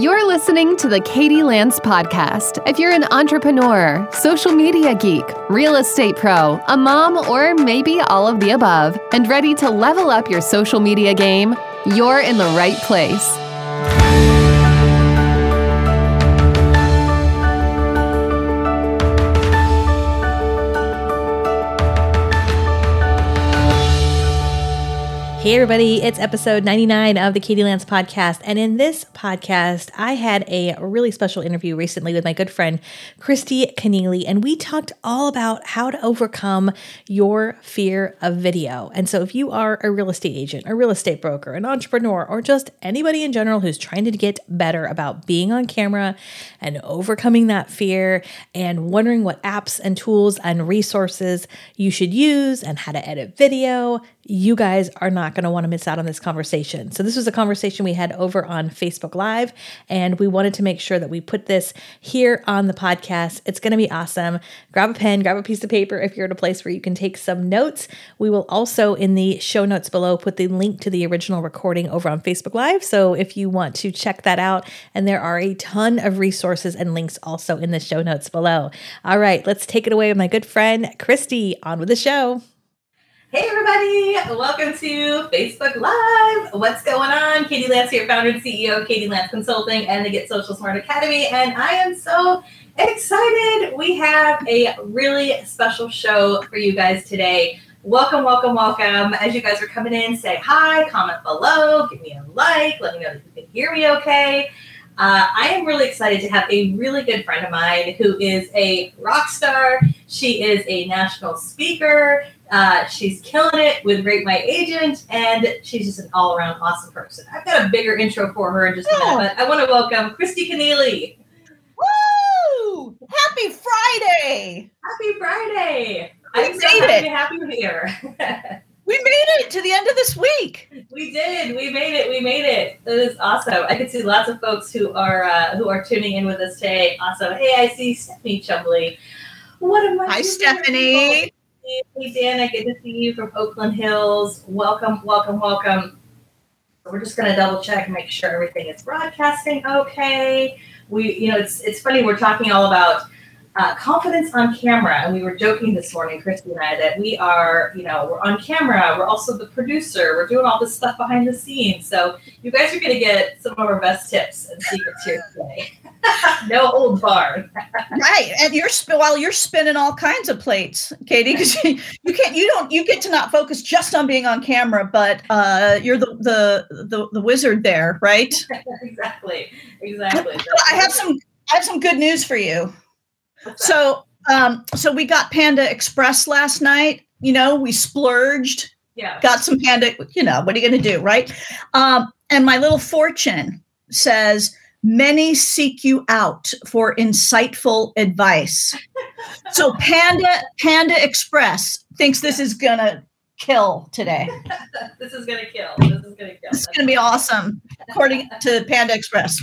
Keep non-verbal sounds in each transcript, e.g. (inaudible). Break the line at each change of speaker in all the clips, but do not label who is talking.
You're listening to the Katie Lance Podcast. If you're an entrepreneur, social media geek, real estate pro, a mom, or maybe all of the above, and ready to level up your social media game, you're in the right place.
Hey, everybody, it's episode 99 of the Katie Lance podcast. And in this podcast, I had a really special interview recently with my good friend, Kristi Kennelly, and we talked all about how to overcome your fear of video. And so, if you are a real estate agent, a real estate broker, an entrepreneur, or just anybody in general who's trying to get better about being on camera and overcoming that fear and wondering what apps and tools and resources you should use and how to edit video, you guys are not going to want to miss out on this conversation. So, this was a conversation we had over on Facebook Live, and we wanted to make sure that we put this here on the podcast. It's going to be awesome. Grab a pen, grab a piece of paper if you're at a place where you can take some notes. We will also, in the show notes below, put the link to the original recording over on Facebook Live. So, if you want to check that out, and there are a ton of resources and links also in the show notes below. All right, let's take it away with my good friend, Kristi. On with the show. Hey everybody, welcome to Facebook Live. What's going on? Katie Lance here, founder and CEO of Katie Lance Consulting and the Get Social Smart Academy. And I am so excited. We have a really special show for you guys today. Welcome, welcome, welcome. As you guys are coming in, say hi, comment below, give me a like, let me know that you can hear me okay. Uh, I am really excited to have a really good friend of mine who is a rock star. She is a national speaker. Uh, she's killing it with Rate My Agent, and she's just an all around awesome person. I've got a bigger intro for her in just a minute, but I want to welcome Kristi Kennelly.
Woo! Happy Friday!
Happy Friday!
We
I'm so happy
it.
to have you here. (laughs)
We made it to the end of this week.
we did. We made it. We made it. It was awesome. I could see lots of folks who are uh, who are tuning in with us today. Also, hey, I see Stephanie Chumbly. What am I?
Hi, Stephanie.
Hey, Dana, good to see you from Oakland Hills. Welcome, welcome, welcome. We're just going to double check and make sure everything is broadcasting okay. We, you know, it's it's funny. We're talking all about uh, confidence on camera, and we were joking this morning, Kristi and I, that we are, you know, we're on camera. We're also the producer. We're doing all this stuff behind the scenes. So you guys are going to get some of our best tips and secrets here today. (laughs) no old barn.
Right, and you're sp- while you're spinning all kinds of plates, Katie, because you, you can't, you don't, you get to not focus just on being on camera, but uh, you're the the the, the wizard there, right? (laughs)
exactly. Exactly.
Well, I have some, I have some good news for you. So, um, so we got Panda Express last night. You know, we splurged,
yeah.
got some Panda. You know, what are you going to do, right? Um, and my little fortune says, "Many seek you out for insightful advice." so, Panda Panda Express thinks this is gonna kill today. (laughs)
this is gonna kill. This is gonna kill.
This is gonna be awesome, according to Panda Express.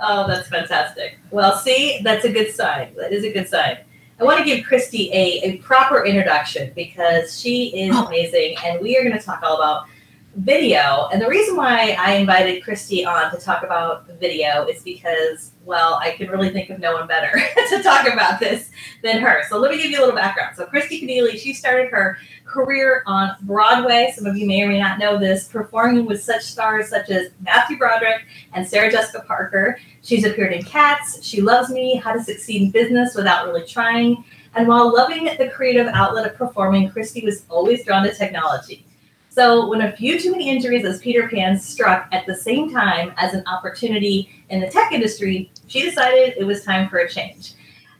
Oh, that's fantastic. Well, see, that's a good sign. That is a good sign. I want to give Kristi a, a proper introduction because she is
Oh.
amazing, and we are going to talk all about video. And the reason why I invited Kristi on to talk about the video is because, well, I can really think of no one better (laughs) to talk about this than her. So let me give you a little background. So Kristi Kennelly, she started her career on Broadway. Some of you may or may not know this, performing with such stars such as Matthew Broderick and Sarah Jessica Parker. She's appeared in Cats, She Loves Me, How to Succeed in Business Without Really Trying. And while loving the creative outlet of performing, Kristi was always drawn to technology. So when a few too many injuries as Peter Pan struck at the same time as an opportunity in the tech industry, she decided it was time for a change.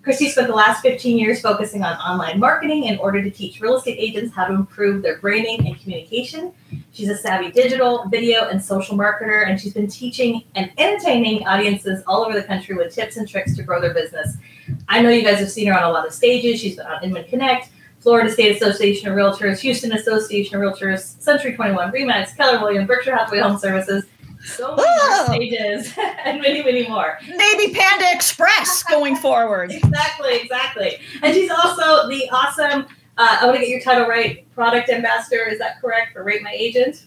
Kristi spent the last 15 years focusing on online marketing in order to teach real estate agents how to improve their branding and communication. She's a savvy digital, video, and social marketer, and she's been teaching and entertaining audiences all over the country with tips and tricks to grow their business. I know you guys have seen her on a lot of stages. She's been on Inman Connect, Florida State Association of Realtors, Houston Association of Realtors, Century 21, Remax, Keller Williams, Berkshire Hathaway Home Services. So many more stages (laughs) and many, many more.
Maybe Panda Express going forward. (laughs)
Exactly, exactly. And she's also the awesome, uh, I want to get your title right, product ambassador. Is that correct for Rate My Agent?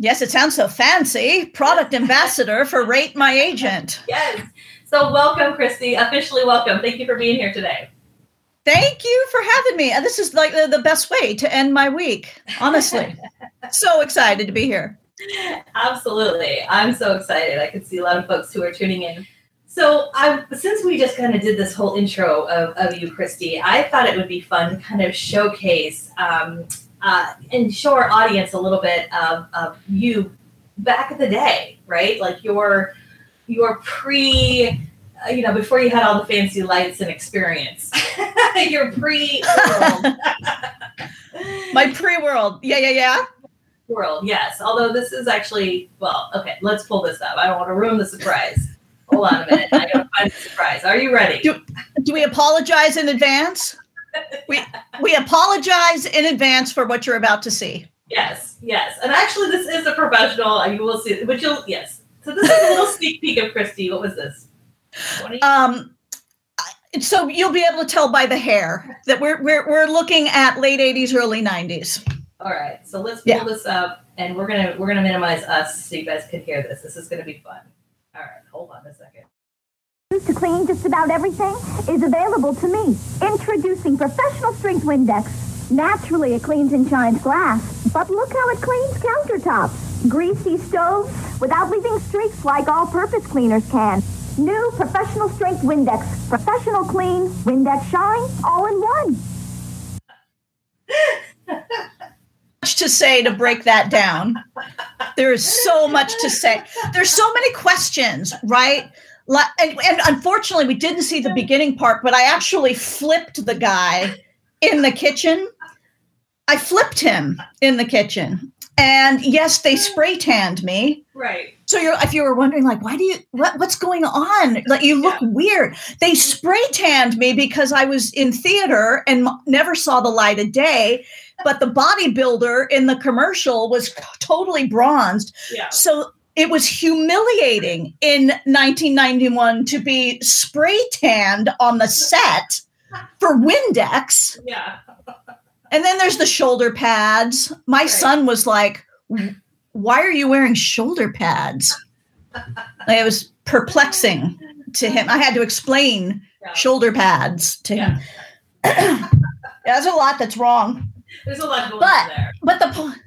Yes, it sounds so fancy. Product ambassador for Rate My Agent. (laughs)
Yes. So, welcome, Kristi. Officially welcome. Thank you for being here today.
Thank you for having me. This is like the, the best way to end my week, honestly. (laughs) so excited to be here.
Absolutely. I'm so excited. I can see a lot of folks who are tuning in. So, I, since we just kind of did this whole intro of, of you, Kristi, I thought it would be fun to kind of showcase um, uh, and show our audience a little bit of, of you back in the day, right? Like your your pre, uh, you know, before you had all the fancy lights and experience, (laughs) your pre world. (laughs)
My pre world, yeah, yeah, yeah
world, yes. Although this is actually, well, okay, let's pull this up. I don't want to ruin the surprise. Hold on a minute. I gotta find the surprise. Are you ready?
Do, do we apologize in advance? we we apologize in advance for what you're about to see.
Yes, yes. And actually this is a professional, and you will see but you'll yes. So this is a little sneak peek of Kristi. What was this?
Um so you'll be able to tell by the hair that we're we're we're looking at late 80s, early 90s.
All right, so let's pull yeah. this up, and we're gonna we're gonna minimize us so you guys can hear this. This is gonna be fun. All right, hold on a second.
To clean just about everything is available to me. Introducing Professional Strength Windex. Naturally, it cleans and shines glass, but look how it cleans countertops, greasy stoves, without leaving streaks like all-purpose cleaners can. New Professional Strength Windex. Professional clean, Windex shine, all in one.
to say to break that down. There is so much to say. There's so many questions, right? And, and, unfortunately, we didn't see the beginning part, but I actually flipped the guy in the kitchen. I flipped him in the kitchen. And yes, they spray tanned me.
Right.
So you're if you were wondering like why do you what what's going on? Like you look yeah. weird. They spray tanned me because I was in theater and never saw the light of day but the bodybuilder in the commercial was totally bronzed.
Yeah.
So it was humiliating in 1991 to be spray tanned on the set for Windex.
Yeah.
and then there's the shoulder pads. My right. son was like, Why are you wearing shoulder pads? it was perplexing to him. I had to explain yeah. shoulder pads to yeah. him. (coughs) There's a lot that's wrong.
There's a lot going but, on there.
But the point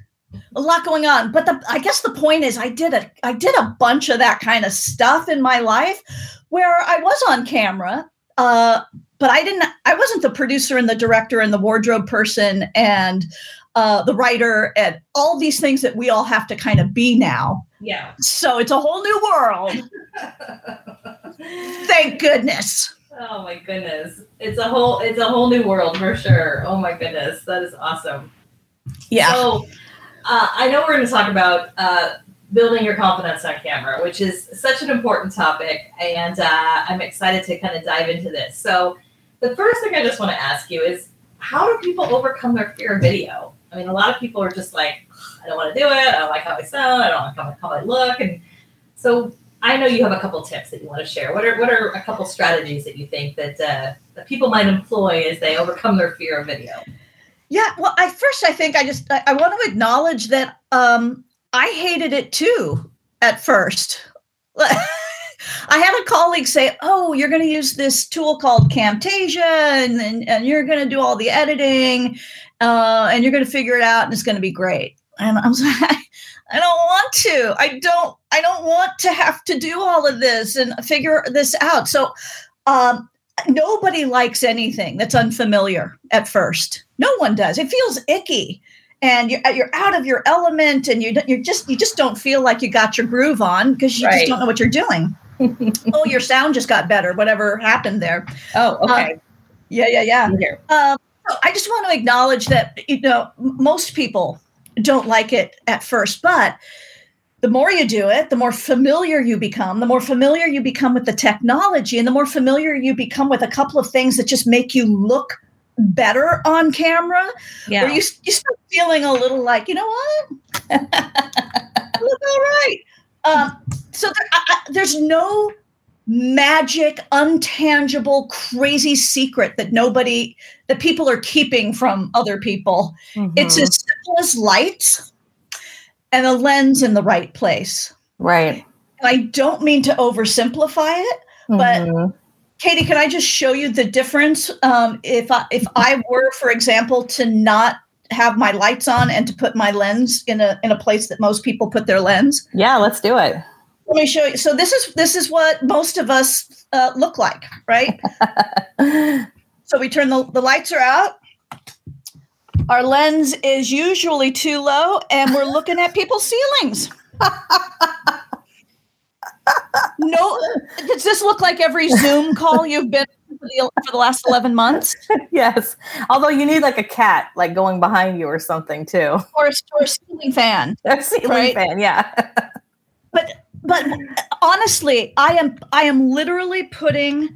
a lot going on but the i guess the point is i did a i did a bunch of that kind of stuff in my life where i was on camera uh but i didn't i wasn't the producer and the director and the wardrobe person and uh the writer and all these things that we all have to kind of be now
yeah
so it's a whole new world (laughs) thank goodness
Oh my goodness. It's a whole it's a whole new world for sure. Oh my goodness. That is awesome.
Yeah.
So uh, I know we're going to talk about uh, building your confidence on camera, which is such an important topic, and uh, I'm excited to kind of dive into this. So the first thing I just want to ask you is, how do people overcome their fear of video? I mean, a lot of people are just like, I don't want to do it. I don't like how I sound. I don't like how, how I look, and so I know you have a couple tips that you want to share. What are what are a couple strategies that you think that uh, that people might employ as they overcome their fear of video?
Yeah, well, I first I think I just I, I want to acknowledge that um, I hated it too at first. (laughs) I had a colleague say, "Oh, you're going to use this tool called Camtasia, and and, and you're going to do all the editing, uh, and you're going to figure it out, and it's going to be great." And I was (laughs) like, I don't want to. I don't I don't want to have to do all of this and figure this out. So um nobody likes anything that's unfamiliar at first. No one does. It feels icky and you're, you're out of your element and you you just you just don't feel like you got your groove on because you right. just don't know what you're doing. (laughs) oh, your sound just got better. Whatever happened there?
Oh, okay. Um,
yeah, yeah, yeah. Um, I just want to acknowledge that you know most people don't like it at first, but the more you do it, the more familiar you become, the more familiar you become with the technology, and the more familiar you become with a couple of things that just make you look better on camera.
Yeah.
Or you, you start feeling a little like, you know what? (laughs) look all right. Um, so there, I, there's no magic, untangible, crazy secret that nobody, that people are keeping from other people. Mm-hmm. It's as simple as light and a lens in the right place.
Right.
And I don't mean to oversimplify it, but
Mhm.
Katie, can I just show you the difference? Um, if I, if I were, for example, to not have my lights on and to put my lens in a in a place that most people put their lens.
yeah, let's do it.
Let me show you. So this is this is what most of us uh, look like, right? (laughs) so we turn the the lights are out. Our lens is usually too low, and we're looking at people's ceilings. (laughs) no, does this look like every Zoom call you've been for the, for the last eleven months,
yes. Although you need like a cat like going behind you or something too.
or a, or a ceiling fan? (laughs)
A ceiling
Right.
fan, yeah.
But honestly i am i am literally putting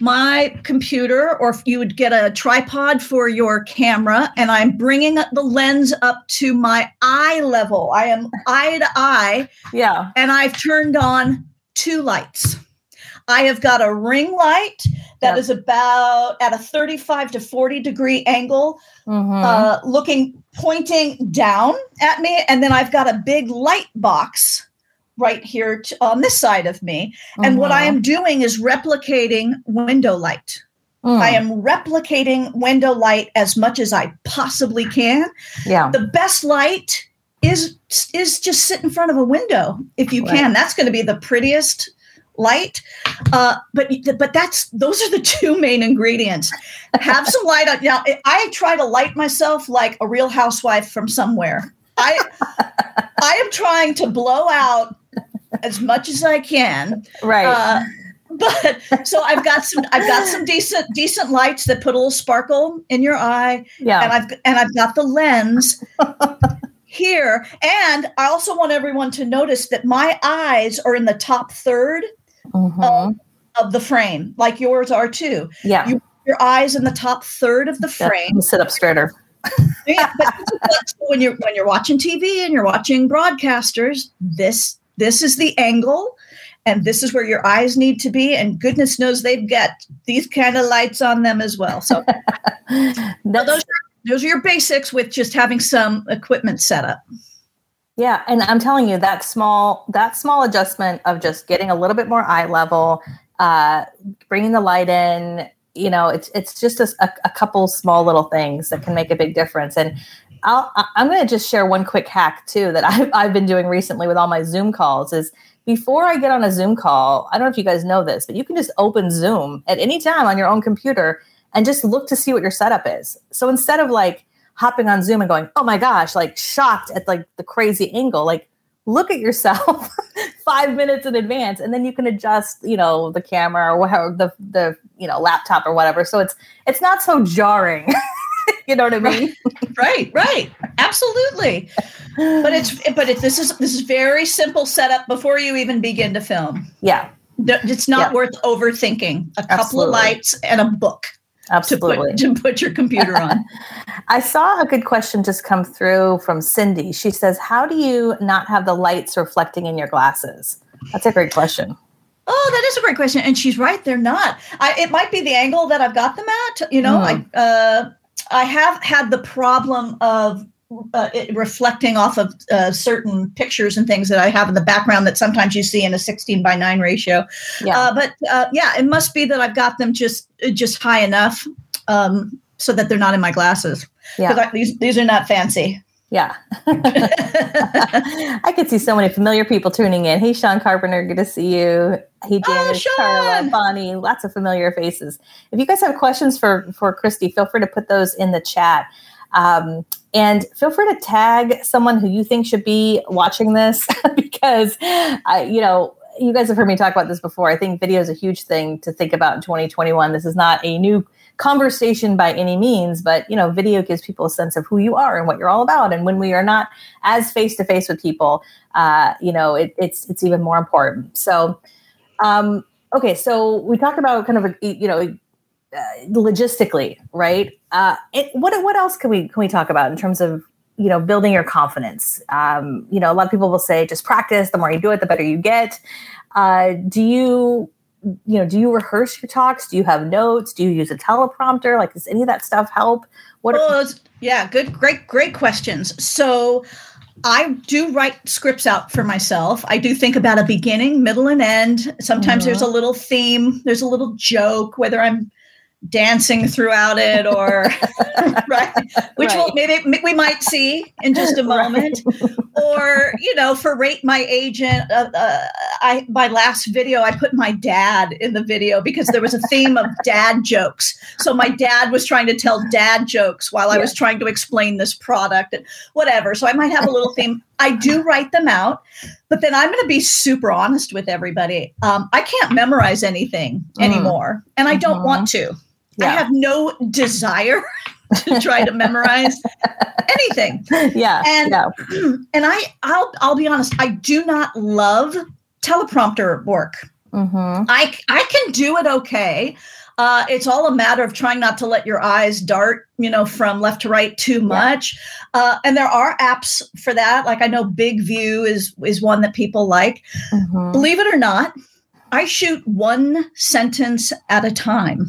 my computer or if you would get a tripod for your camera and i'm bringing the lens up to my eye level i am eye to eye
yeah.
and i've turned on two lights i have got a ring light that
Yeah.
is about at a 35 to 40 degree angle
Mhm.
uh, looking pointing down at me and then i've got a big light box right here on this side of me and what i
Mhm.
am doing is replicating window light
Mm.
i am replicating window light as much as i possibly can
Yeah.
the best light is is just sit in front of a window if you
Right.
can that's going to be the prettiest light uh, but but that's those are the (laughs) two main ingredients have some light on now i try to light myself like a real housewife from somewhere i i am trying to blow out as much as i can
Right.
uh, but so i've got some i've got some decent decent lights that put a little sparkle in your eye
yeah.
and I've and I've got the lens (laughs) here. And I also want everyone to notice that my eyes are in the top third
Mhm.
of the frame, like yours are too.
yeah.
you- Your eyes in the top third of the
Yeah.
frame.
Sit up straighter.
Yeah, but when you're when you're watching TV and you're watching broadcasters, this this is the angle. And this is where your eyes need to be, and goodness knows they've got these kind of lights on them as well. So (laughs) those are, those are your basics with just having some equipment set up.
Yeah, and I'm telling you that small that small adjustment of just getting a little bit more eye level, uh, bringing the light in, you know, it's it's just a, a couple small little things that can make a big difference. And I'll, I'm going to just share one quick hack too that I've I've been doing recently with all my Zoom calls is before I get on a Zoom call. I don't know if you guys know this, but you can just open Zoom at any time on your own computer and just look to see what your setup is. So instead of like hopping on Zoom and going, "Oh my gosh!" like shocked at like the crazy angle, like look at yourself (laughs) five minutes in advance, and then you can adjust, you know, the camera or whatever the the you know laptop or whatever. So it's it's not so jarring. (laughs) (laughs) you know what I mean?
right right absolutely but it's but it, this is this is very simple setup before you even begin to film
yeah,
it's not
Yeah.
worth overthinking a couple
Absolutely.
of lights and a book to
absolutely.
put to put your computer on (laughs)
I saw a good question just come through from Cindy. She says, "How do you not have the lights reflecting in your glasses?" That's a great question.
oh that is a great question and she's right they're not I, it might be the angle that i've got them at you know
Mhm.
i uh i have had the problem of uh, it reflecting off of uh, certain pictures and things that I have in the background that sometimes you see in a 16 by 9 ratio.
Yeah,
Uh, but uh, yeah, it must be that I've got them just just high enough um, so that they're not in my glasses.
yeah,
Because these these are not fancy.
Yeah. (laughs) I could see so many familiar people tuning in. Hey, Sean Carpenter, good to see you. Hey,
Oh,
Janice, Carla, Bonnie, lots of familiar faces. If you guys have questions for for Kristi, feel free to put those in the chat. Um, and feel free to tag someone who you think should be watching this (laughs) because, I, you know, you guys have heard me talk about this before. I think video is a huge thing to think about in 2021. This is not a new conversation by any means, but you know, video gives people a sense of who you are and what you're all about. And when we are not as face to face with people, uh, you know, it, it's it's even more important. So, um, okay, so we talked about kind of a, you know uh, logistically, right? Uh, it, what what else can we can we talk about in terms of you know building your confidence? Um, you know, a lot of people will say just practice. The more you do it, the better you get. Uh, do you you know do you rehearse your talks? Do you have notes? Do you use a teleprompter? Like, does any of that stuff help? What?
Well, it's- yeah, good, great, great questions. So, I do write scripts out for myself. I do think about a beginning, middle, and end. Sometimes there's a
Mm-hmm.
little theme, there's a little joke, whether I'm dancing throughout it or (laughs) right, which will maybe we might see in just a
Right.
moment. or you know, for rate my agent, uh, uh, I my last video I put my dad in the video because there was a theme of dad jokes. So my dad was trying to tell dad jokes while I was trying to explain this product and whatever. So I might have a little theme. I do write them out, but then I'm going to be super honest with everybody. Um, I can't memorize anything
Mm.
anymore, and I don't want to. I have no desire (laughs) to try to memorize anything.
yeah.
And
yeah. (clears throat)
and I I'll I'll be honest, I do not love teleprompter work.
Mm-hmm.
I I can do it okay. Uh, it's all a matter of trying not to let your eyes dart, you know, from left to right too much. Uh, and there are apps for that. Like I know BigVu is is one that people like.
Mm-hmm.
Believe it or not, I shoot one sentence at a time.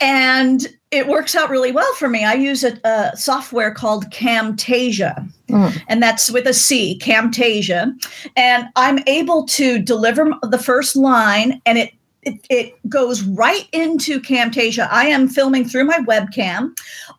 And it works out really well for me. I use a, a software called Camtasia,
Mm.
and that's with a C, Camtasia. And I'm able to deliver the first line, and it it, it goes right into Camtasia. I am filming through my webcam,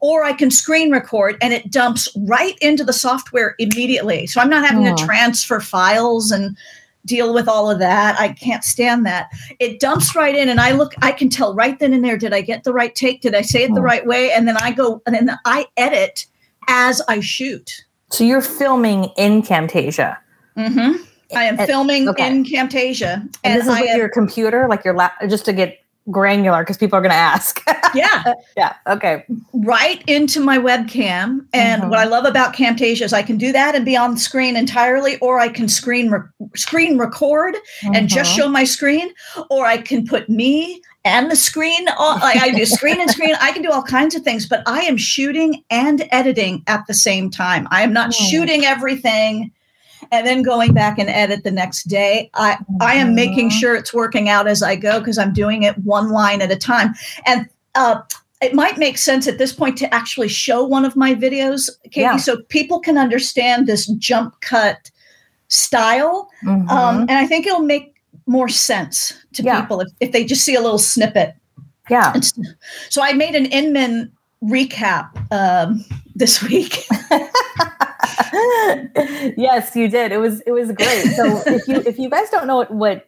or I can screen record and it dumps right into the software immediately. So I'm not having
Hmm.
to transfer files and deal with all of that. I can't stand that. It dumps right in, and I look, I can tell right then and there did I get the right take? Did I say it the
Hmm.
right way? And then I go, and then I edit as I shoot.
So you're filming in Camtasia.
Mm-hmm. I am
And-
filming
okay.
in Camtasia,
And,
and,
this is
I
with
am,
your computer, like your lap, just to get granular, because people are going to ask. (laughs)
yeah,
yeah. Okay.
right into my webcam. And
Mhm.
what I love about Camtasia is I can do that and be on the screen entirely, or I can screen re- screen record and just
Mhm.
show my screen, or I can put me and the screen on. Like I do screen and screen. I can do all kinds of things, but I am shooting and editing at the same time. I am not
Hmm.
shooting everything and then going back and edit the next day. I I am making sure it's working out as I go because I'm doing it one line at a time. And uh, it might make sense at this point to actually show one of my videos, Katie,
Yeah.
so people can understand this jump cut style.
Mhm.
Um, and I think it'll make more sense to
Yeah.
people if, if they just see a little snippet.
yeah.
And so I made an Inman recap um, this week. (laughs) (laughs)
yes, you did. It was it was great. So if you if you guys don't know what what,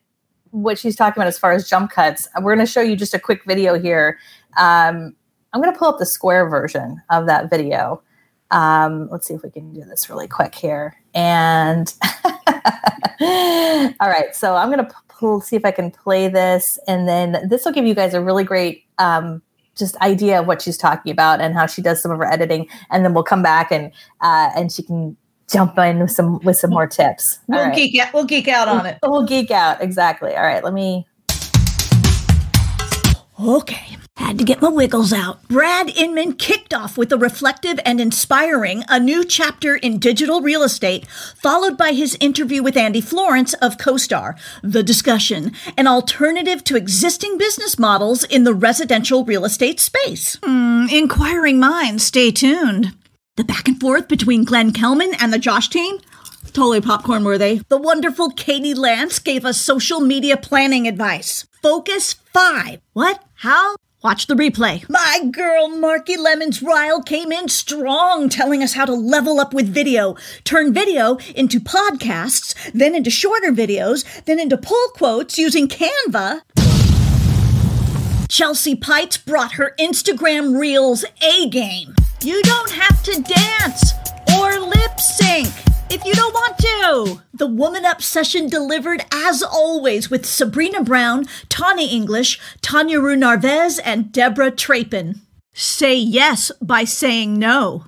what she's talking about as far as jump cuts, we're going to show you just a quick video here. Um, I'm going to pull up the square version of that video. Um, let's see if we can do this really quick here. And (laughs) all right, so I'm going to pull see if I can play this, and then this will give you guys a really great um, just idea of what she's talking about and how she does some of her editing, and then we'll come back and uh, and she can jump in with some with some more tips. All
We'll
right.
geek out. We'll geek out on it.
We'll geek out exactly. All right, let me.
Okay, had to get my wiggles out. Brad Inman kicked off with the reflective and inspiring A New Chapter in Digital Real Estate, followed by his interview with Andy Florance of CoStar. The discussion, an alternative to existing business models in the residential real estate space. Hmm, inquiring minds, stay tuned. The back and forth between Glenn Kelman and the Josh team? Totally popcorn worthy. The wonderful Katie Lance gave us social media planning advice. Focus five. What? How? Watch the replay. My girl Marki Lemons Ryhal came in strong, telling us how to level up with video, turn video into podcasts, then into shorter videos, then into pull quotes using Canva. Chelsea Peitz brought her Instagram Reels A game. You don't have to dance or lip sync if you don't want to. The Woman Up session delivered as always with Sabrina Brown, Tawny English, Tanya Reu Narvaez, and Debra Trappen. Say yes by saying no.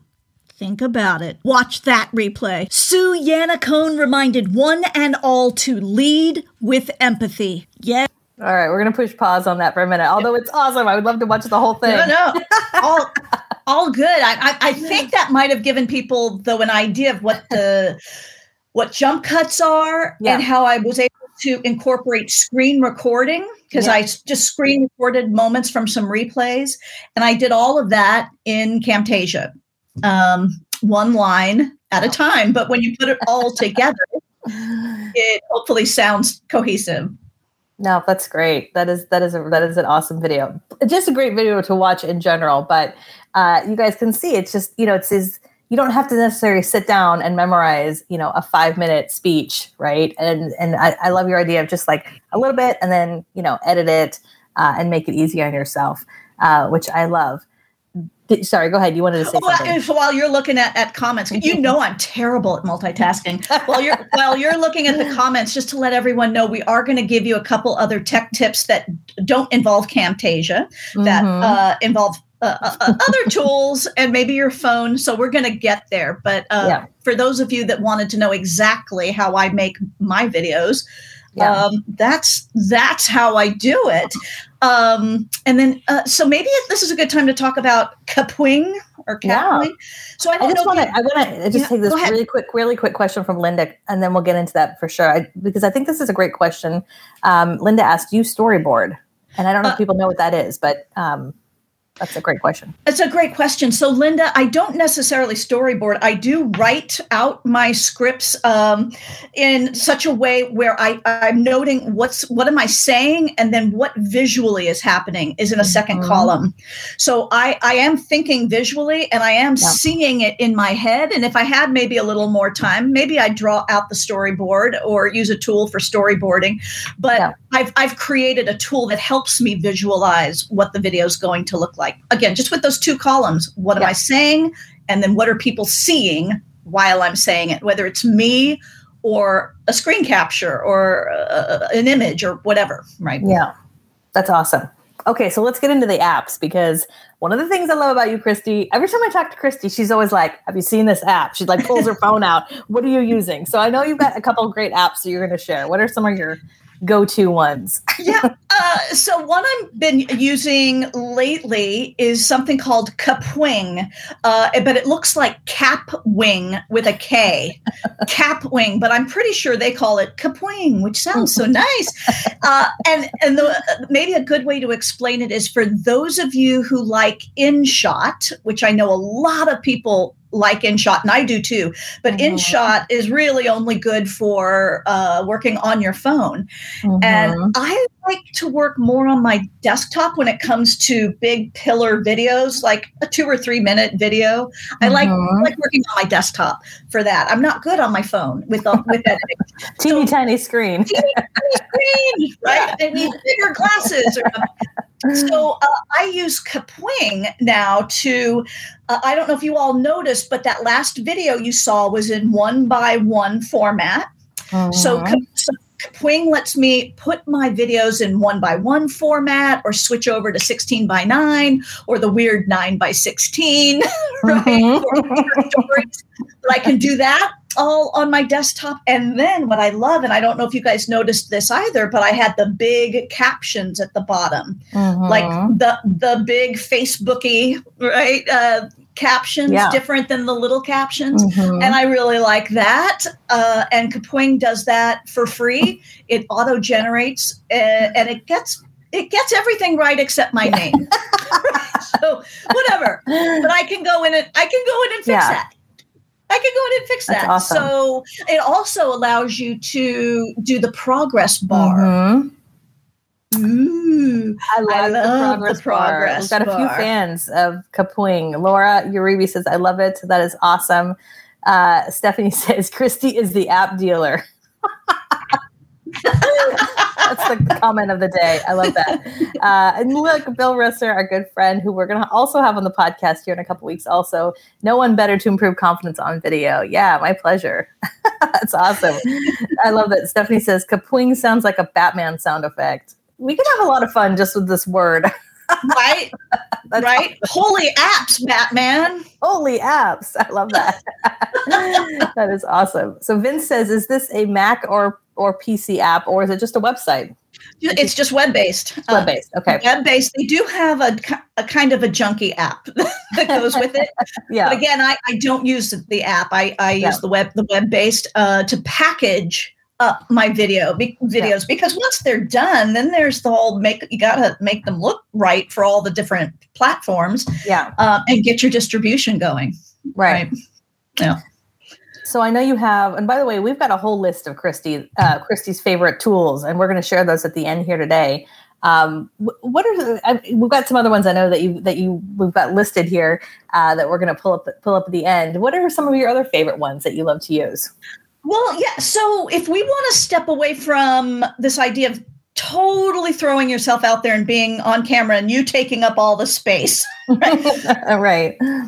Think about it. Watch that replay. Sue Yannaccone reminded one and all to lead with empathy. Yes.
All right, we're gonna push pause on that for a minute. Although it's awesome, I would love to watch the whole thing.
No, no, (laughs) all, all good. I, I, I think that might have given people though an idea of what the what jump cuts are
Yeah.
and how I was able to incorporate screen recording because
Yeah.
I just screen recorded moments from some replays, and I did all of that in Camtasia. Um, one line at a time. But when you put it all together, (laughs) it hopefully sounds cohesive.
No, that's great. That is that is a, that is an awesome video. Just a great video to watch in general. But uh, you guys can see it's just you know it's is you don't have to necessarily sit down and memorize you know a five minute speech, right? And and I, I love your idea of just like a little bit and then you know edit it uh, and make it easy on yourself, uh, which I love. Sorry, go ahead. You wanted to say
well,
something.
While you're looking at, at comments, you know I'm terrible at multitasking. while you're (laughs) while you're looking at the comments, just to let everyone know, we are going to give you a couple other tech tips that don't involve Camtasia, that
Mhm.
uh, involve uh, uh, uh, other tools and maybe your phone. So we're going to get there. But uh,
Yeah.
for those of you that wanted to know exactly how I make my videos,
Yeah.
um, that's that's how I do it. Um, and then, uh, so maybe this is a good time to talk about Kapwing or
Yeah.
Kapwing. So I
I just want to. I want to just
Yeah,
take this really quick, really quick question from Linda, and then we'll get into that for sure. I, because I think this is a great question. Um, Linda asked, you storyboard?" And I don't know
Uh,
if people know what that is, but um, that's a great question.
It's a great question. So, Linda, I don't necessarily storyboard. I do write out my scripts um, in such a way where I, I'm noting what's what am I saying, and then what visually is happening is in a 2nd
Mhm.
column. So I, I am thinking visually, and I am
Yeah.
seeing it in my head. And if I had maybe a little more time, maybe I'd draw out the storyboard or use a tool for storyboarding. But
Yeah.
I've I've created a tool that helps me visualize what the video is going to look like. Again, just with those two columns, what am
Yeah.
I saying, and then what are people seeing while I'm saying it, whether it's me or a screen capture or uh, an image or whatever, right?
Yeah, that's awesome. Okay, so let's get into the apps because one of the things I love about you, Kristi, every time I talk to Kristi, she's always like, Have you seen this app? She like pulls her phone out. What are you using? So I know you've got a couple of great apps that you're going to share. What are some of your go to ones? (laughs)
yeah. Uh, so one I've been using lately is something called Capwing, uh, but it looks like Cap Wing with a K, (laughs) Cap Wing. But I'm pretty sure they call it Capwing, which sounds so nice. Uh, and and the, maybe a good way to explain it is for those of you who like InShot, which I know a lot of people like InShot, and I do too. But
Mhm.
InShot is really only good for uh, working on your phone.
Mhm.
And I like to work more on my desktop when it comes to big pillar videos, like a two or three minute video. I like
Mhm.
like working on my desktop for that. I'm not good on my phone with uh, with (laughs) editing.
teeny tiny screen.
Screen, (laughs) right? I need bigger glasses. Or something. so uh, I use Kapwing now to. Uh, I don't know if you all noticed, but that last video you saw was in one by one format. So, so Kapwing lets me put my videos in one by one format or switch over to 16 by 9 or the weird 9 by 16, (laughs) right?
Mhm.
Stories. But I can do that all on my desktop. And then what I love, and I don't know if you guys noticed this either, but I had the big captions at the bottom, like
Mhm.
the the big Facebooky, right? Uh, captions
Yeah.
different than the little captions
Mhm.
and I really like that. Uh, and Kapwing does that for free. (laughs) It auto generates uh, and it gets it gets everything right except my name. (laughs) so whatever, but I can go in and I can go in and fix
Yeah.
that. I can go in and fix that.
awesome.
So it also allows you to do the progress bar.
Mhm.
Ooh,
I love,
I
the progress,
the
bar.
progress
We've got a few fans of Kapwing. Laura Uribe says, I love it. That is awesome. Uh, Stephanie (laughs) says, Kristi is the app dealer. That's the comment of the day. I love that. Uh, and look, Bill Risser, our good friend, who we're going to also have on the podcast here in a couple weeks. Also, no one better to improve confidence on video. Yeah, my pleasure. (laughs) That's awesome. I love that. Stephanie says, Kapwing sounds like a Batman sound effect. We could have a lot of fun just with this word. (laughs)
right, right. Holy apps, Batman.
Holy apps. I love that. (laughs) that is awesome. So Vince says, is this a Mac or or PC app or is it just a website?
It's just web based.
Web based. Okay.
web based. They do have a, a kind of a junky app (laughs) that goes with it.
Yeah.
But again, I, I don't use the app. I, I use
Yeah.
the web the web based uh, to package up my video be, videos because once they're done, then there's the whole make you gotta make them look right for all the different platforms
Yeah.
uh, and get your distribution going.
Right.
Yeah.
So I know you have, and by the way, we've got a whole list of Kristi, uh, Kristi's favorite tools, and we're going to share those at the end here today. Um, what are I, we've got some other ones I know that you that you we've got listed here uh, that we're going to pull up pull up at the end. What are some of your other favorite ones that you love to use?
Well, yeah. So if we want to step away from this idea of totally throwing yourself out there and being on camera and you taking up all the space, (laughs)
right? (laughs) right.
Uh,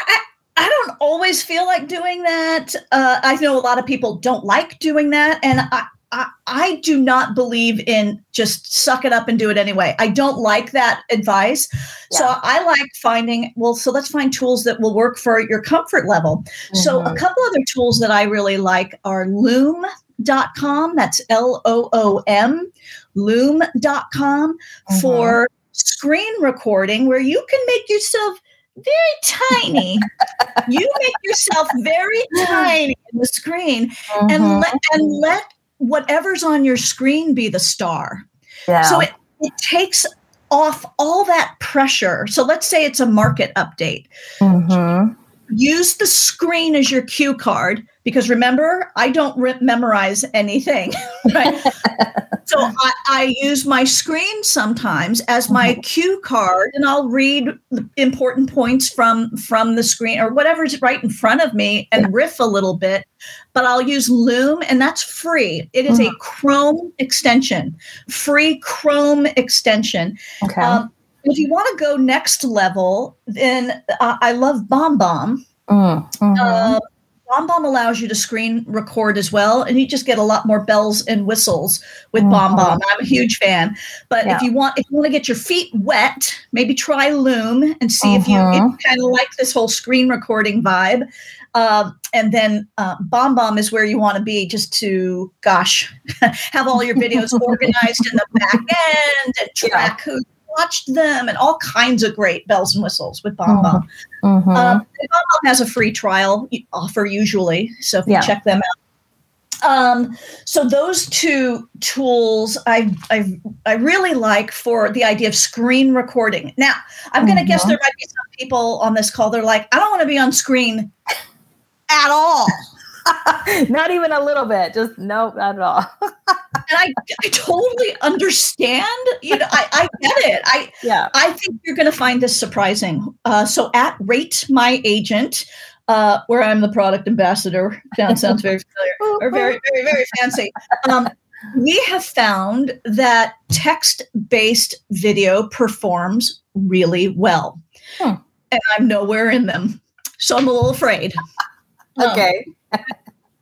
I, I don't always feel like doing that. Uh, I know a lot of people don't like doing that, and I, I, I do not believe in just suck it up and do it anyway. I don't like that advice. Yeah. So I like finding, well, so let's find tools that will work for your comfort level. Mm-hmm. So a mm-hmm. couple other tools that I really like are loom.com. That's L O O M, loom.com mm-hmm. for screen recording where you can make yourself very tiny. (laughs) you make yourself very tiny in the screen mm-hmm. and let and let whatever's on your screen be the star. Yeah. So it, it takes off all that pressure. So let's say it's a market update. Mm-hmm. Use the screen as your cue card because remember, I don't re- memorize anything. (laughs) Right? so I, I, use my screen sometimes as my mm-hmm. cue card, and I'll read important points from from the screen or whatever's right in front of me and riff a little bit. But I'll use Loom, and that's free. It is mm-hmm. a Chrome extension, free Chrome extension. Okay. Um, if you want to go next level, then uh, I love BombBomb. Mm-hmm. Uh, BombBomb allows you to screen record as well, and you just get a lot more bells and whistles with mm-hmm. BombBomb. I'm a huge fan. But yeah. if you want, if you want to get your feet wet, maybe try Loom and see mm-hmm. if you, you kind of like this whole screen recording vibe. Um, and then uh, BombBomb is where you want to be, just to gosh, (laughs) have all your videos (laughs) organized in the back end and track yeah. who watched them and all kinds of great bells and whistles with BombBomb. Mm-hmm. Mm-hmm. Um, BombBomb has a free trial offer usually, so if you yeah. check them out. Um, so those two tools I, I I really like for the idea of screen recording. Now I'm going to mm-hmm. guess there might be some people on this call. They're like, I don't want to be on screen at all. (laughs)
not even a little bit. Just no, not at all. (laughs)
and I, I totally understand. You know, I, I get it. I yeah. I think you're going to find this surprising. Uh, so at Rate My Agent, uh, where I'm the product ambassador, sounds sounds very familiar (laughs) or very very very fancy. Um, we have found that text-based video performs really well, hmm. and I'm nowhere in them, so I'm a little afraid.
okay.
Um,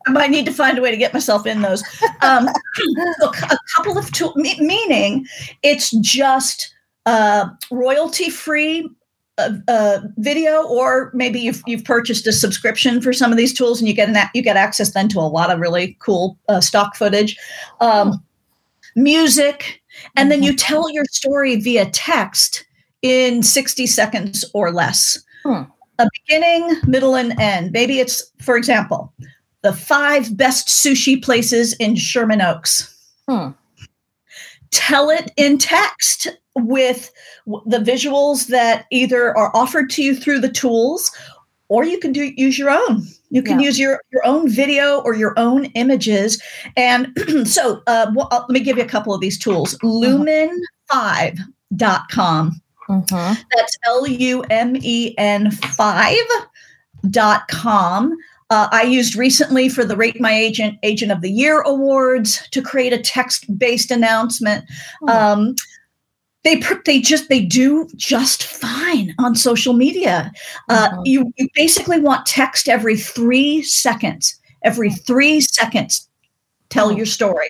I might need to find a way to get myself in those. Um, (laughs) a couple of tools, meaning it's just uh, royalty free uh, uh, video, or maybe you've, you've purchased a subscription for some of these tools, and you get an, you get access then to a lot of really cool uh, stock footage, um, music, and then you mm-hmm. tell your story via text in sixty seconds or less. Hmm. A beginning, middle, and end. Maybe it's, for example, the five best sushi places in Sherman Oaks. Hmm. Tell it in text with the visuals that either are offered to you through the tools or you can do use your own you can yeah. use your your own video or your own images and (clears throat) so uh, well, uh, let me give you a couple of these tools lumen5.com mm-hmm. that's l-u-m-e-n 5.com uh, I used recently for the Rate My Agent Agent of the Year awards to create a text-based announcement. Oh. Um, they they just they do just fine on social media. Uh, uh-huh. you you basically want text every three seconds. Every three seconds, tell oh. your story.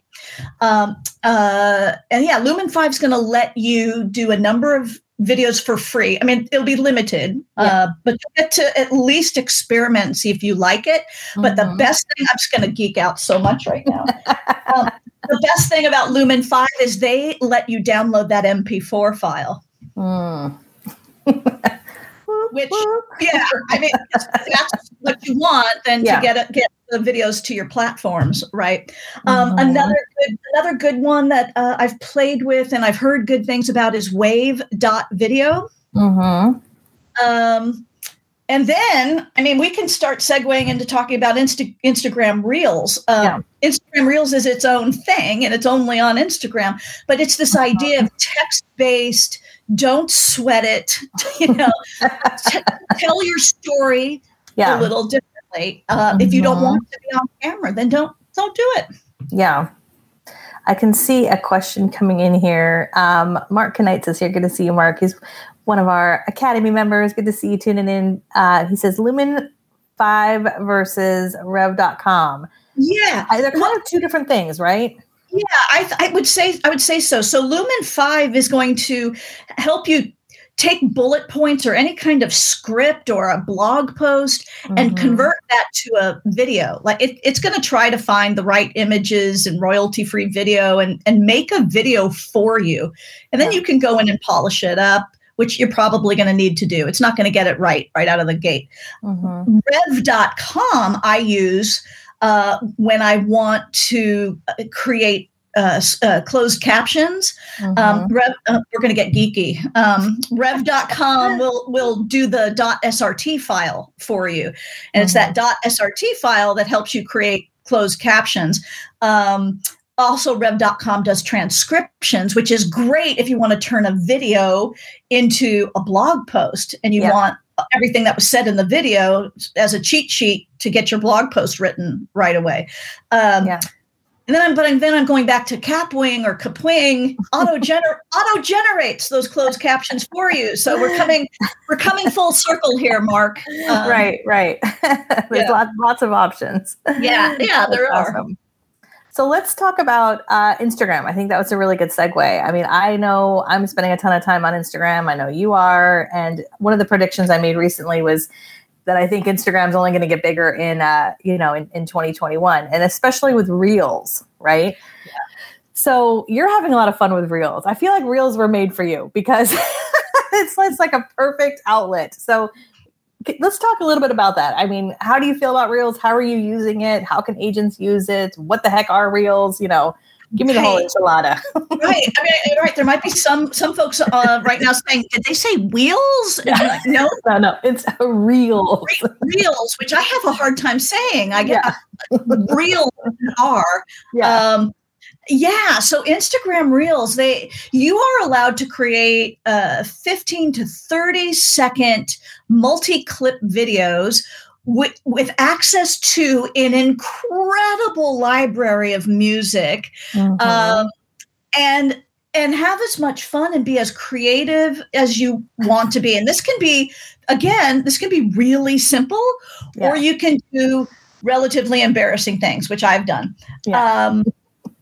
Um, uh, and yeah, Lumen Five is going to let you do a number of videos for free. I mean, it'll be limited, yeah. uh, but you get to at least experiment and see if you like it. Mm-hmm. But the mm-hmm. best thing, I'm just going to geek out so much right now. (laughs) um, the best thing about Lumen 5 is they let you download that MP4 file. Mm. (laughs) Which, yeah, I mean, that's what you want, then yeah. to get a, get the videos to your platforms, right? Um, mm-hmm. Another good, another good one that uh, I've played with and I've heard good things about is Wave dot Video. Mm-hmm. Um, and then, I mean, we can start segueing into talking about Insta- Instagram Reels. Um, yeah. Instagram Reels is its own thing, and it's only on Instagram. But it's this uh-huh. idea of text-based. Don't sweat it. (laughs) You know, t- tell your story yeah. a little differently. Uh, mm-hmm. If you don't want to be on camera, then don't don't do it.
Yeah. I can see a question coming in here. Um, Mark Knights is here. Good to see you, Mark. He's one of our Academy members. Good to see you tuning in. Uh, he says Lumen 5 versus Rev.com.
Yeah.
They're kind of two different things, right?
Yeah, I, I would say I would say so. So Lumen5 is going to help you take bullet points or any kind of script or a blog post mm-hmm. and convert that to a video like it, it's going to try to find the right images and royalty free video and, and make a video for you and then you can go in and polish it up which you're probably going to need to do. It's not going to get it right right out of the gate. Mm-hmm. Rev.com I use uh, when I want to uh, create uh, uh, closed captions. Um, mm-hmm. Um, Rev, uh, we're going to get geeky. Um, Rev.com (laughs) will will do the .srt file for you, and mm-hmm. it's that mm-hmm. .srt file that helps you create closed captions. Um, also rev.com does transcriptions which is great if you want to turn a video into a blog post and you yeah. want everything that was said in the video as a cheat sheet to get your blog post written right away um, yeah. And then I'm, but I'm, then I'm going back to Kapwing or Kapwing. Auto (laughs) gener auto generates those closed captions for you. So we're coming we're coming full circle here, Mark.
Um, right, right. (laughs) There's yeah. lots lots of options.
Yeah, yeah, (laughs) there are.
So let's talk about uh, Instagram. I think that was a really good segue. I mean, I know I'm spending a ton of time on Instagram. I know you are. And one of the predictions I made recently was that I think Instagram's only going to get bigger in, uh, you know, in, in 2021, and especially with Reels, right? Yeah. So you're having a lot of fun with Reels. I feel like Reels were made for you because (laughs) it's, it's like a perfect outlet. So let's talk a little bit about that. I mean, how do you feel about Reels? How are you using it? How can agents use it? What the heck are Reels? You know, give me the whole enchilada. (laughs)
right. I mean, right. There might be some some folks uh, right now saying, "Did they say wheels?" Like,
no, (laughs) no, no. It's a reels.
reels, which I have a hard time saying. I get yeah. (laughs) real are.
Yeah. Um,
yeah, so Instagram Reels, they you are allowed to create uh, 15 to 30 second multi-clip videos with, with access to an incredible library of music mm-hmm. um, and and have as much fun and be as creative as you want to be and this can be again this can be really simple yeah. or you can do relatively embarrassing things which i've done yeah. um,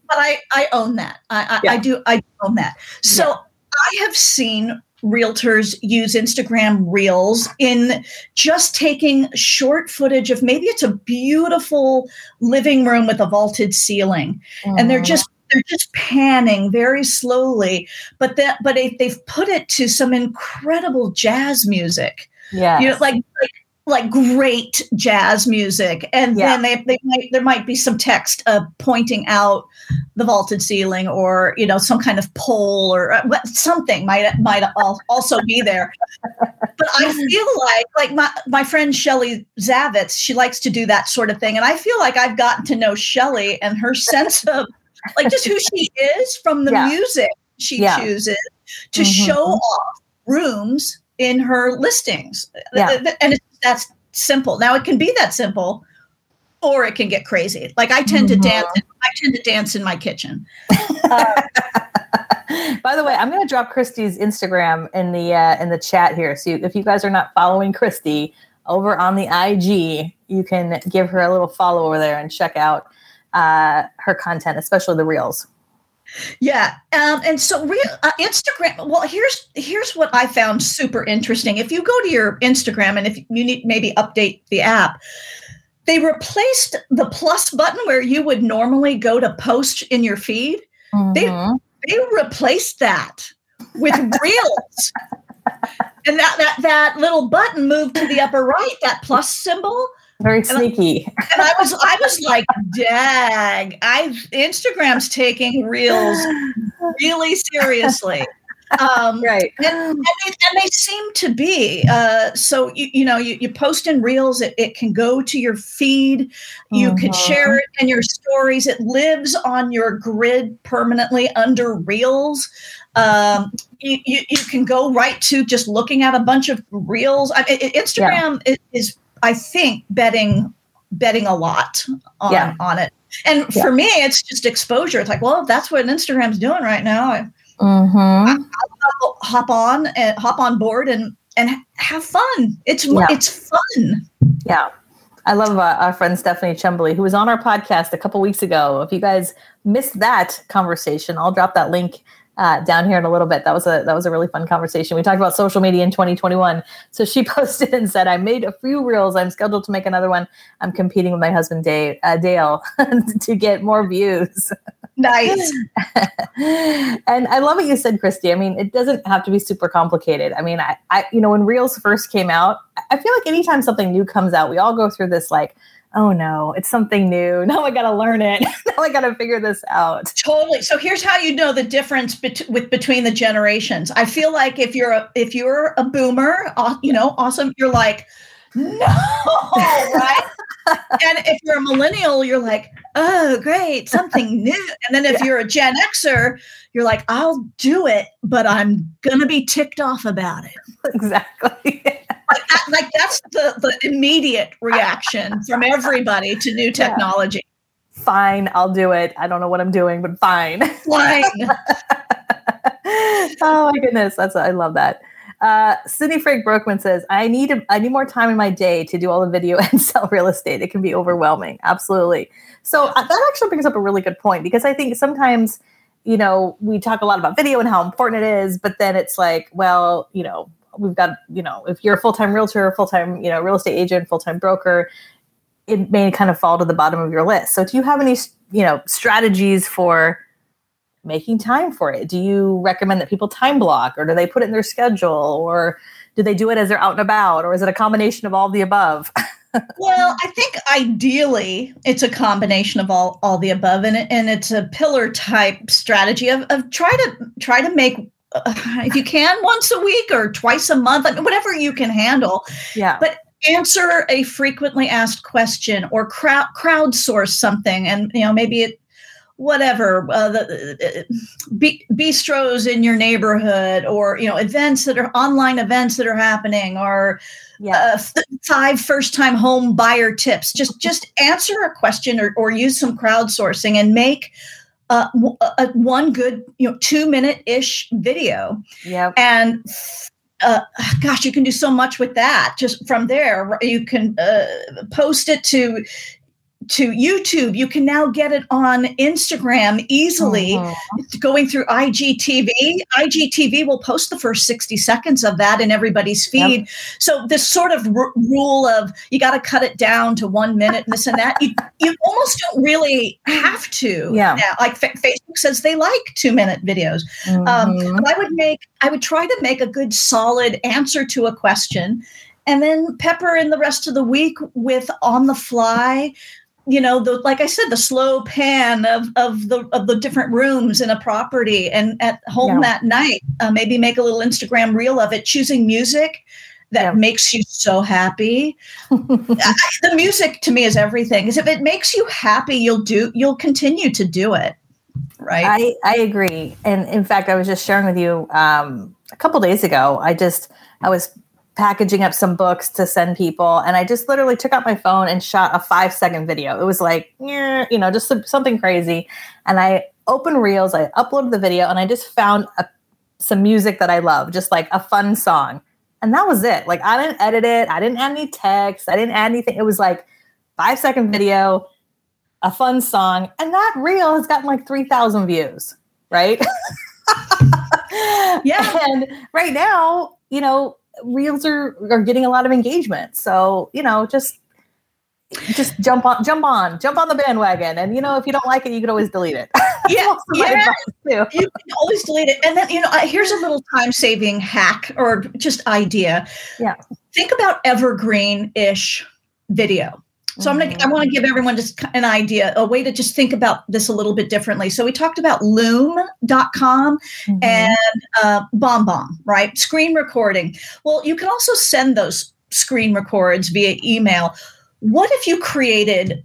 but I, I own that. I, I, yeah. I do I own that. So. I have seen realtors use Instagram reels in just taking short footage of maybe it's a beautiful living room with a vaulted ceiling. Mm. And they're just they're just panning very slowly, but that but they've put it to some incredible jazz music.
Yeah.
You know, like, like like great jazz music and yeah. then they, they might there might be some text uh, pointing out the vaulted ceiling or you know some kind of pole or uh, something might might also be there (laughs) but i feel like like my my friend shelly zavitz she likes to do that sort of thing and i feel like i've gotten to know shelly and her sense of like just who she is from the (laughs) yeah. music she yeah. chooses to mm-hmm. show off rooms in her listings yeah. and it's that's simple. Now it can be that simple, or it can get crazy. Like I tend mm-hmm. to dance. I tend to dance in my kitchen. Uh, (laughs)
By the way, I'm going to drop Kristi's Instagram in the uh, in the chat here. So if you guys are not following Kristi over on the IG, you can give her a little follow over there and check out uh, her content, especially the reels.
Yeah, um, and so real uh, Instagram. Well, here's here's what I found super interesting. If you go to your Instagram and if you need maybe update the app, they replaced the plus button where you would normally go to post in your feed. Mm-hmm. They they replaced that with (laughs) reels. and that, that that little button moved to the upper right, that plus symbol
very sneaky.
And I, and I was I was like, dag, I Instagram's taking reels really seriously. Um,
right.
and, and, they, and they seem to be. Uh, so you, you know, you, you post in reels. It, it can go to your feed. You
Mhm.
could share it in your stories. It lives on your grid permanently under reels. Um, you, you, you can go right to just looking at a bunch of reels. I, Instagram is, is, I think, betting betting a lot on
Yeah.
on it. And for me, it's just exposure. It's like, well, that's what Instagram's doing right now. I,
Mm-hmm.
I'll hop on and hop on board and and have fun. It's
Yeah.
it's fun.
Yeah. I love uh, our friend Stephanie Chumbly, who was on our podcast a couple weeks ago. If you guys missed that conversation, I'll drop that link uh, down here in a little bit. That was a that was a really fun conversation. We talked about social media in 2021. So she (laughs) posted and said, "I made a few reels. I'm scheduled to make another one. I'm competing with my husband Dave, uh, Dale (laughs) to get more views."
Nice. (laughs)
and I love what you said, Kristi. I mean, it doesn't have to be super complicated. I mean, I, I, you know, when Reels first came out, I- I feel like anytime something new comes out, we all go through this like, oh no, it's something new. (laughs) Now I got to learn it. (laughs) now I got to figure this out.
Totally. So here's how you know the difference bet- with between the generations. I feel like if you're a if you're a boomer, aw- you know, awesome, you're like, no, (laughs) right? and if you're a millennial, you're like, oh, great, something new. And then if you're a Gen Xer, you're like, I'll do it, but I'm gonna be ticked off about it.
exactly.
Like, that, like that's the the immediate reaction from everybody to new technology.
fine, I'll do it. I don't know what I'm doing, but fine.
Fine. (laughs)
oh my goodness, that's I love that. Uh, Sydney Frank Brookman says, "I need a, I need more time in my day to do all the video (laughs) and sell real estate. It can be overwhelming. Absolutely. So uh, that actually brings up a really good point because I think sometimes, you know, we talk a lot about video and how important it is, but then it's like, well, you know, we've got, you know, if you're a full time realtor, full time, you know, real estate agent, full time broker, it may kind of fall to the bottom of your list. So do you have any, you know, strategies for making time for it? Do you recommend that people time block or do they put it in their schedule or do they do it as they're out and about or is it a combination of all the above? (laughs)
well, I think ideally it's a combination of all all the above, and and it's a pillar type strategy of, of try to try to make uh, (laughs) if you can once a week or twice a month, whatever you can handle.
yeah.
But answer a frequently asked question or crowd crowdsource something, and you know maybe it whatever uh, the uh, b- bistros in your neighborhood or you know events that are online events that are happening or
yeah.
uh, five first time home buyer tips just just answer a question or, or use some crowdsourcing and make uh, w- a, a- one good you know two minute ish video
yeah.
and uh, gosh you can do so much with that just from there you can uh, post it to to youtube you can now get it on instagram easily
Mhm.
going through IGTV. IGTV will post the first 60 seconds of that in everybody's
Yep.
feed. So this sort of r- rule of you got to cut it down to one minute this and that, you, you almost don't really have to.
Yeah.
Now. Like Fa- Facebook says they like two minute videos. Um,
Mhm.
but I would make, I would try to make a good solid answer to a question and then pepper in the rest of the week with on the fly you know the like i said the slow pan of of the of the different rooms in a property and at home
Yeah.
that night uh, maybe make a little instagram reel of it choosing music that
Yeah.
makes you so happy (laughs) the music to me is everything because if it makes you happy you'll do you'll continue to do it right
I, I agree. And in fact, I was just sharing with you um, a couple days ago. I just, I was packaging up some books to send people. And I just literally took out my phone and shot a five second video. It was like, you know, just something crazy. And I opened Reels, I uploaded the video, and I just found a, some music that I love, just like a fun song. And that was it. Like, I didn't edit it, I didn't add any text, I didn't add anything. It was like five second video, a fun song. And that reel has gotten like 3,000 views, right? (laughs)
Yeah.
And right now, you know, reels are, are getting a lot of engagement. So, you know, just just jump on jump on jump on the bandwagon and you know if you don't like it you can always delete it (laughs)
yeah yeah you can always delete it. And then, you know, here's a little time saving hack or just idea.
Yeah.
Think about evergreen ish video. So I'm gonna I want to give everyone just an idea, a way to just think about this a little bit differently. So we talked about loom.com
Mhm.
and uh, BombBomb, right? Screen recording. Well, you can also send those screen records via email. What if you created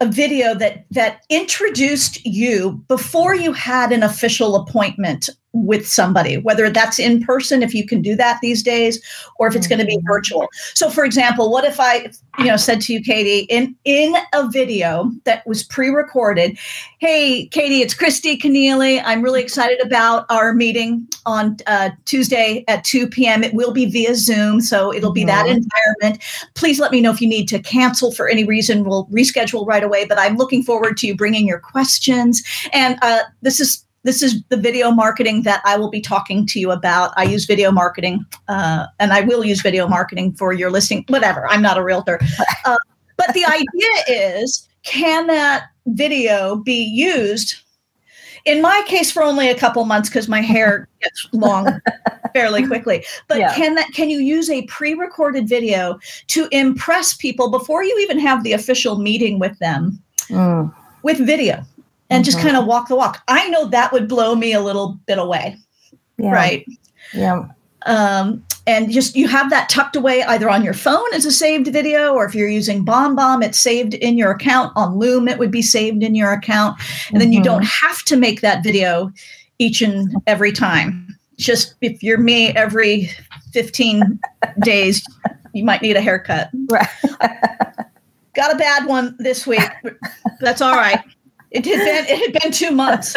a video that that introduced you before you had an official appointment with somebody, whether that's in person, if you can do that these days, or if it's going to be
Mhm.
virtual. So, for example, what if I, you know, said to you, Katie, in in a video that was pre-recorded, "Hey, Katie, it's Kristi Kennelly. I'm really excited about our meeting on uh, Tuesday at 2 p.m. It will be via Zoom, so it'll be that
Mhm.
environment. Please let me know if you need to cancel for any reason. We'll reschedule right away. But I'm looking forward to you bringing your questions. And uh, this is this is the video marketing that I will be talking to you about. I use video marketing, uh, and I will use video marketing for your listing. Whatever. I'm not a realtor, (laughs) uh, but the idea is, can that video be used? In my case, for only a couple months because my hair gets long (laughs) fairly quickly. But
Yeah.
can that can you use a pre-recorded video to impress people before you even have the official meeting with them
Mm.
with video and just
Mhm.
kind of walk the walk? I know that would blow me a little bit away,
Yeah.
right?
Yeah.
um, and just you have that tucked away either on your phone as a saved video or if you're using BombBomb, it's saved in your account on Loom. It would be saved in your account, and then you don't have to make that video each and every time. Just if you're me, every 15 (laughs) days, you might need a haircut.
Right. (laughs)
Got a bad one this week. That's all right. It had been it had been two months.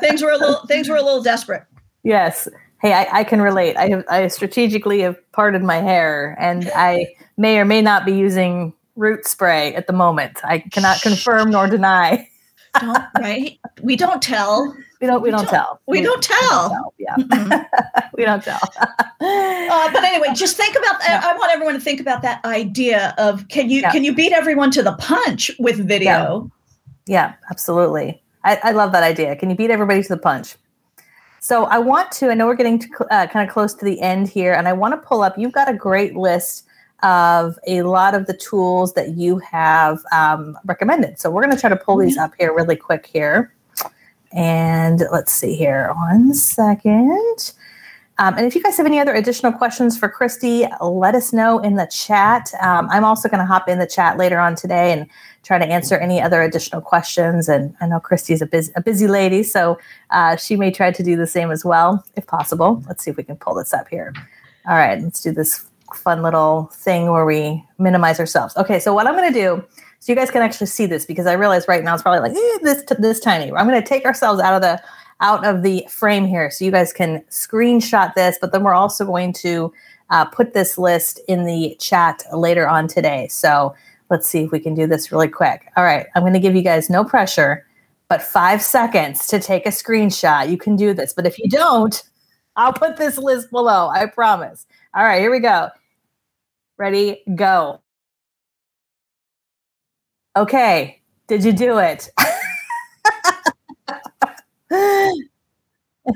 Things were a little things were a little desperate.
Yes. Hey, I, I can relate. I have I strategically have parted my hair, and I may or may not be using root spray at the moment. I cannot confirm nor deny.
Don't right? We don't tell.
We don't. We don't
don't-
tell.
we don't tell.
Yeah,
Mm-mm. (laughs)
we don't tell.
Uh, but anyway, just think about. I, I want everyone to think about that idea of can you
Yeah.
can you beat everyone to the punch with video?
Yeah, absolutely. I, I love that idea. Can you beat everybody to the punch? So I want to. I know we're getting to, uh, kind of close to the end here, and I want to pull up. You've got a great list of a lot of the tools that you have um, recommended. So we're going to try to pull these up here really quick here. And let's see here. One second. Um, and if you guys have any other additional questions for Kristi, let us know in the chat. Um, I'm also going to hop in the chat later on today and try to answer any other additional questions. And I know Kristi's a busy, a busy lady, so uh, she may try to do the same as well, if possible. Let's see if we can pull this up here. All right, let's do this fun little thing where we minimize ourselves. Okay, so what I'm going to do, so you guys can actually see this because I realize right now it's probably like eh, this this tiny. I'm going to take ourselves out of the out of the frame here so you guys can screenshot this, but then we're also going to uh, put this list in the chat later on today. So let's see if we can do this really quick. All right, I'm going to give you guys no pressure, but five seconds to take a screenshot. You can do this, but if you don't, I'll put this list below. I promise. All right, here we go. Ready, go. Okay, did you do it? (laughs)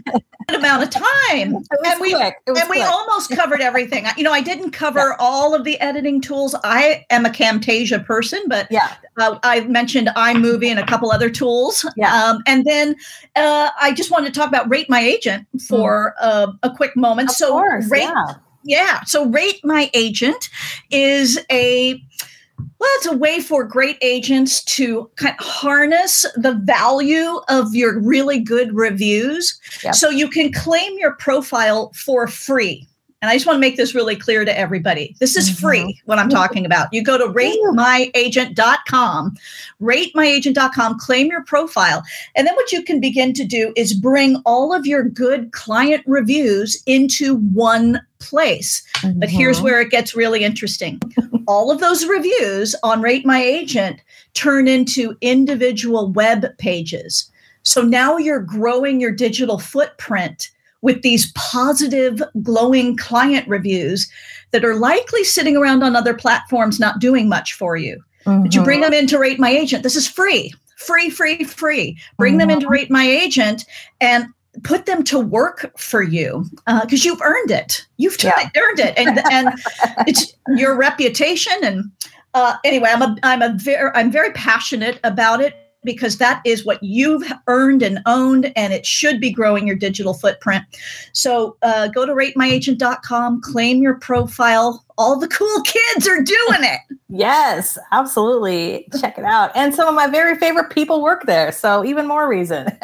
(laughs)
amount of time. And we-
quick.
And we almost covered everything. You know, I didn't cover all of the editing tools. I am a Camtasia person, but
yeah,
uh, I mentioned iMovie and a couple other tools.
Yeah.
Um, and then uh, I just wanted to talk about Rate My Agent for uh, a quick moment.
Mm. of
so,
course.
Rate
yeah.
yeah. So Rate My Agent is a well, it's a way for great agents to kind of harness the value of your really good reviews
Yep.
so you can claim your profile for free. And I just want to make this really clear to everybody. This is
Mhm.
free, what I'm talking about. You go to ratemyagent.com, ratemyagent.com, claim your profile. And then what you can begin to do is bring all of your good client reviews into one place. But here's
Mhm.
where it gets really interesting. All of those reviews on Rate My Agent turn into individual web pages. So now you're growing your digital footprint with these positive, glowing client reviews that are likely sitting around on other platforms not doing much for you. But you bring mm-hmm. them in to Rate My Agent. This is free, free, free, free. Bring them in to mm-hmm. Rate My Agent and put them to work for you uh, because you've earned it. You've
Yeah.
earned it, and and (laughs) it's your reputation and uh, anyway, I'm a I'm a very I'm very passionate about it because that is what you've earned and owned, and it should be growing your digital footprint. So uh, go to ratemyagent.com, claim your profile. All the (laughs) cool kids are doing it.
Yes, absolutely. Check it out. And some of my very favorite people work there. So even more reason. (laughs)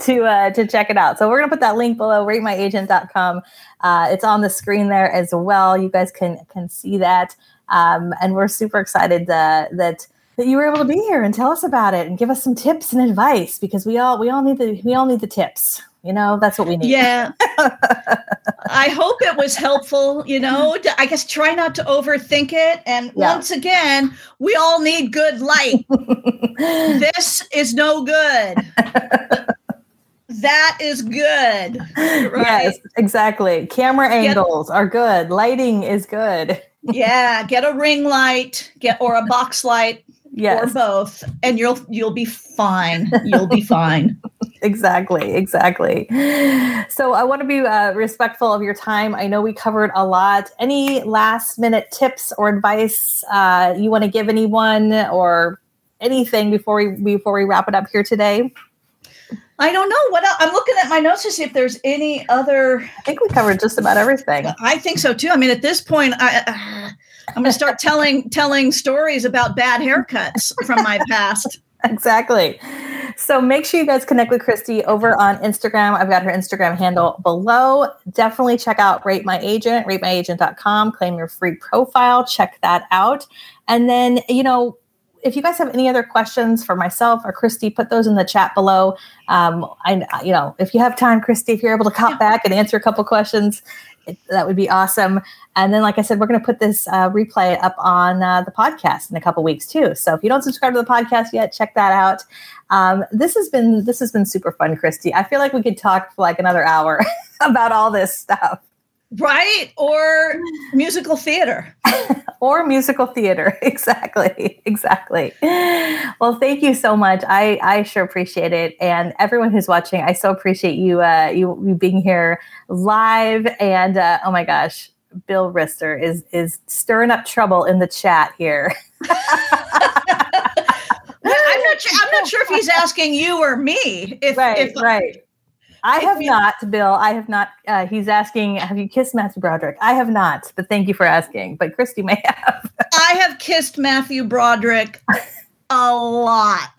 to uh, to check it out. So we're gonna put that link below, ratemyagent.com. Uh, it's on the screen there as well. You guys can can see that. Um, and we're super excited uh, that that you were able to be here and tell us about it and give us some tips and advice because we all we all need the we all need the tips. You know, that's what we need.
Yeah. (laughs) I hope it was helpful. You know, mm-hmm. I guess try not to overthink it. And yeah. once again, we all need good light. (laughs) this is no good. (laughs) that is good.
Right? Yes, exactly. Camera angles get, are good. Lighting is good.
yeah, get a ring light, get or a box light yes. or both and you'll you'll be fine you'll be fine (laughs)
exactly exactly so i want to be uh, respectful of your time i know we covered a lot any last minute tips or advice uh, you want to give anyone or anything before we before we wrap it up here today
I don't know what else. I'm looking at my notes to see if there's any other.
I think we covered just about everything.
I think so too. I mean, at this point, I, uh, I'm going to start telling telling stories about bad haircuts from my past.
exactly. So make sure you guys connect with Kristi over on Instagram. I've got her Instagram handle below. Definitely check out Rate My Agent, ratemyagent.com. Claim your free profile. Check that out. And then, you know, if you guys have any other questions for myself or Kristi, put those in the chat below. Um, I, you know, if you have time, Kristi, if you're able to cop yeah. back and answer a couple questions, that would be awesome. And then, like I said, we're going to put this uh, replay up on uh, the podcast in a couple weeks too. So if you don't subscribe to the podcast yet, check that out. Um, this has been this has been super fun, Kristi. I feel like we could talk for like another hour (laughs) about all this stuff.
Right? Or musical theater. (laughs)
or musical theater. (laughs) Exactly. Exactly. Well, thank you so much. I, I sure appreciate it. And everyone who's watching, I so appreciate you uh, you, you being here live. And uh, oh my gosh, Bill Rister is is stirring up trouble in the chat here. (laughs) I'm
not. Sure, I'm not sure if he's asking you or me. If,
right.
If,
right. I have not, Bill. I have not. Uh, he's asking, have you kissed Matthew Broderick? I have not, but thank you for asking. But Kristi may have. (laughs)
I have kissed Matthew Broderick a lot.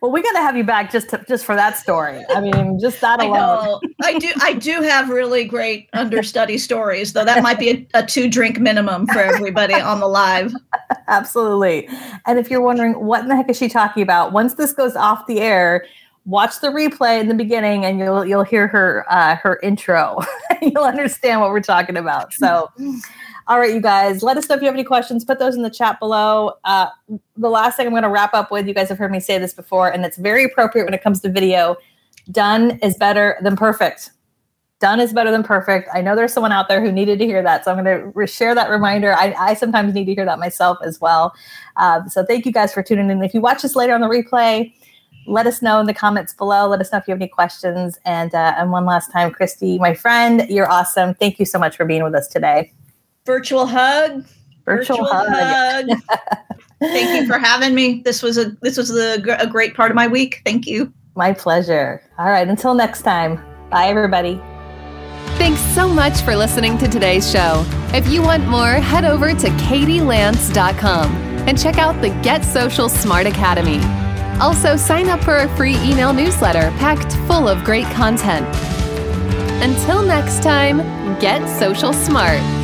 well, we got to have you back just to, just for that story. I mean, just that alone.
I, I do. I do have really great understudy stories, though. That might be a, a two drink minimum for everybody on the live. (laughs)
Absolutely. And if you're wondering what in the heck is she talking about, once this goes off the air, watch the replay in the beginning and you'll you'll hear her uh, her intro. (laughs) You'll understand what we're talking about. So all right you guys let us know if you have any questions. Put those in the chat below. Uh, the last thing i'm going to wrap up with you guys have heard me say this before and it's very appropriate when it comes to video. Done is better than perfect. Done is better than perfect. I know there's someone out there who needed to hear that so i'm going to re- share that reminder. I, I, sometimes need to hear that myself as well. Uh, so thank you guys for tuning in. If you watch this later on the replay let us know in the comments below. Let us know if you have any questions. And uh, and one last time, Kristi, my friend, you're awesome. Thank you so much for being with us today.
Virtual hug.
Virtual, Virtual hug. hug. (laughs)
Thank you for having me. This was a this was a, a great part of my week. Thank you.
My pleasure. All right. Until next time. Bye, everybody.
Thanks so much for listening to today's show. If you want more, head over to katielance.com and check out the Get Social Smart Academy. Also, sign up for a free email newsletter packed full of great content. Until next time, get social smart.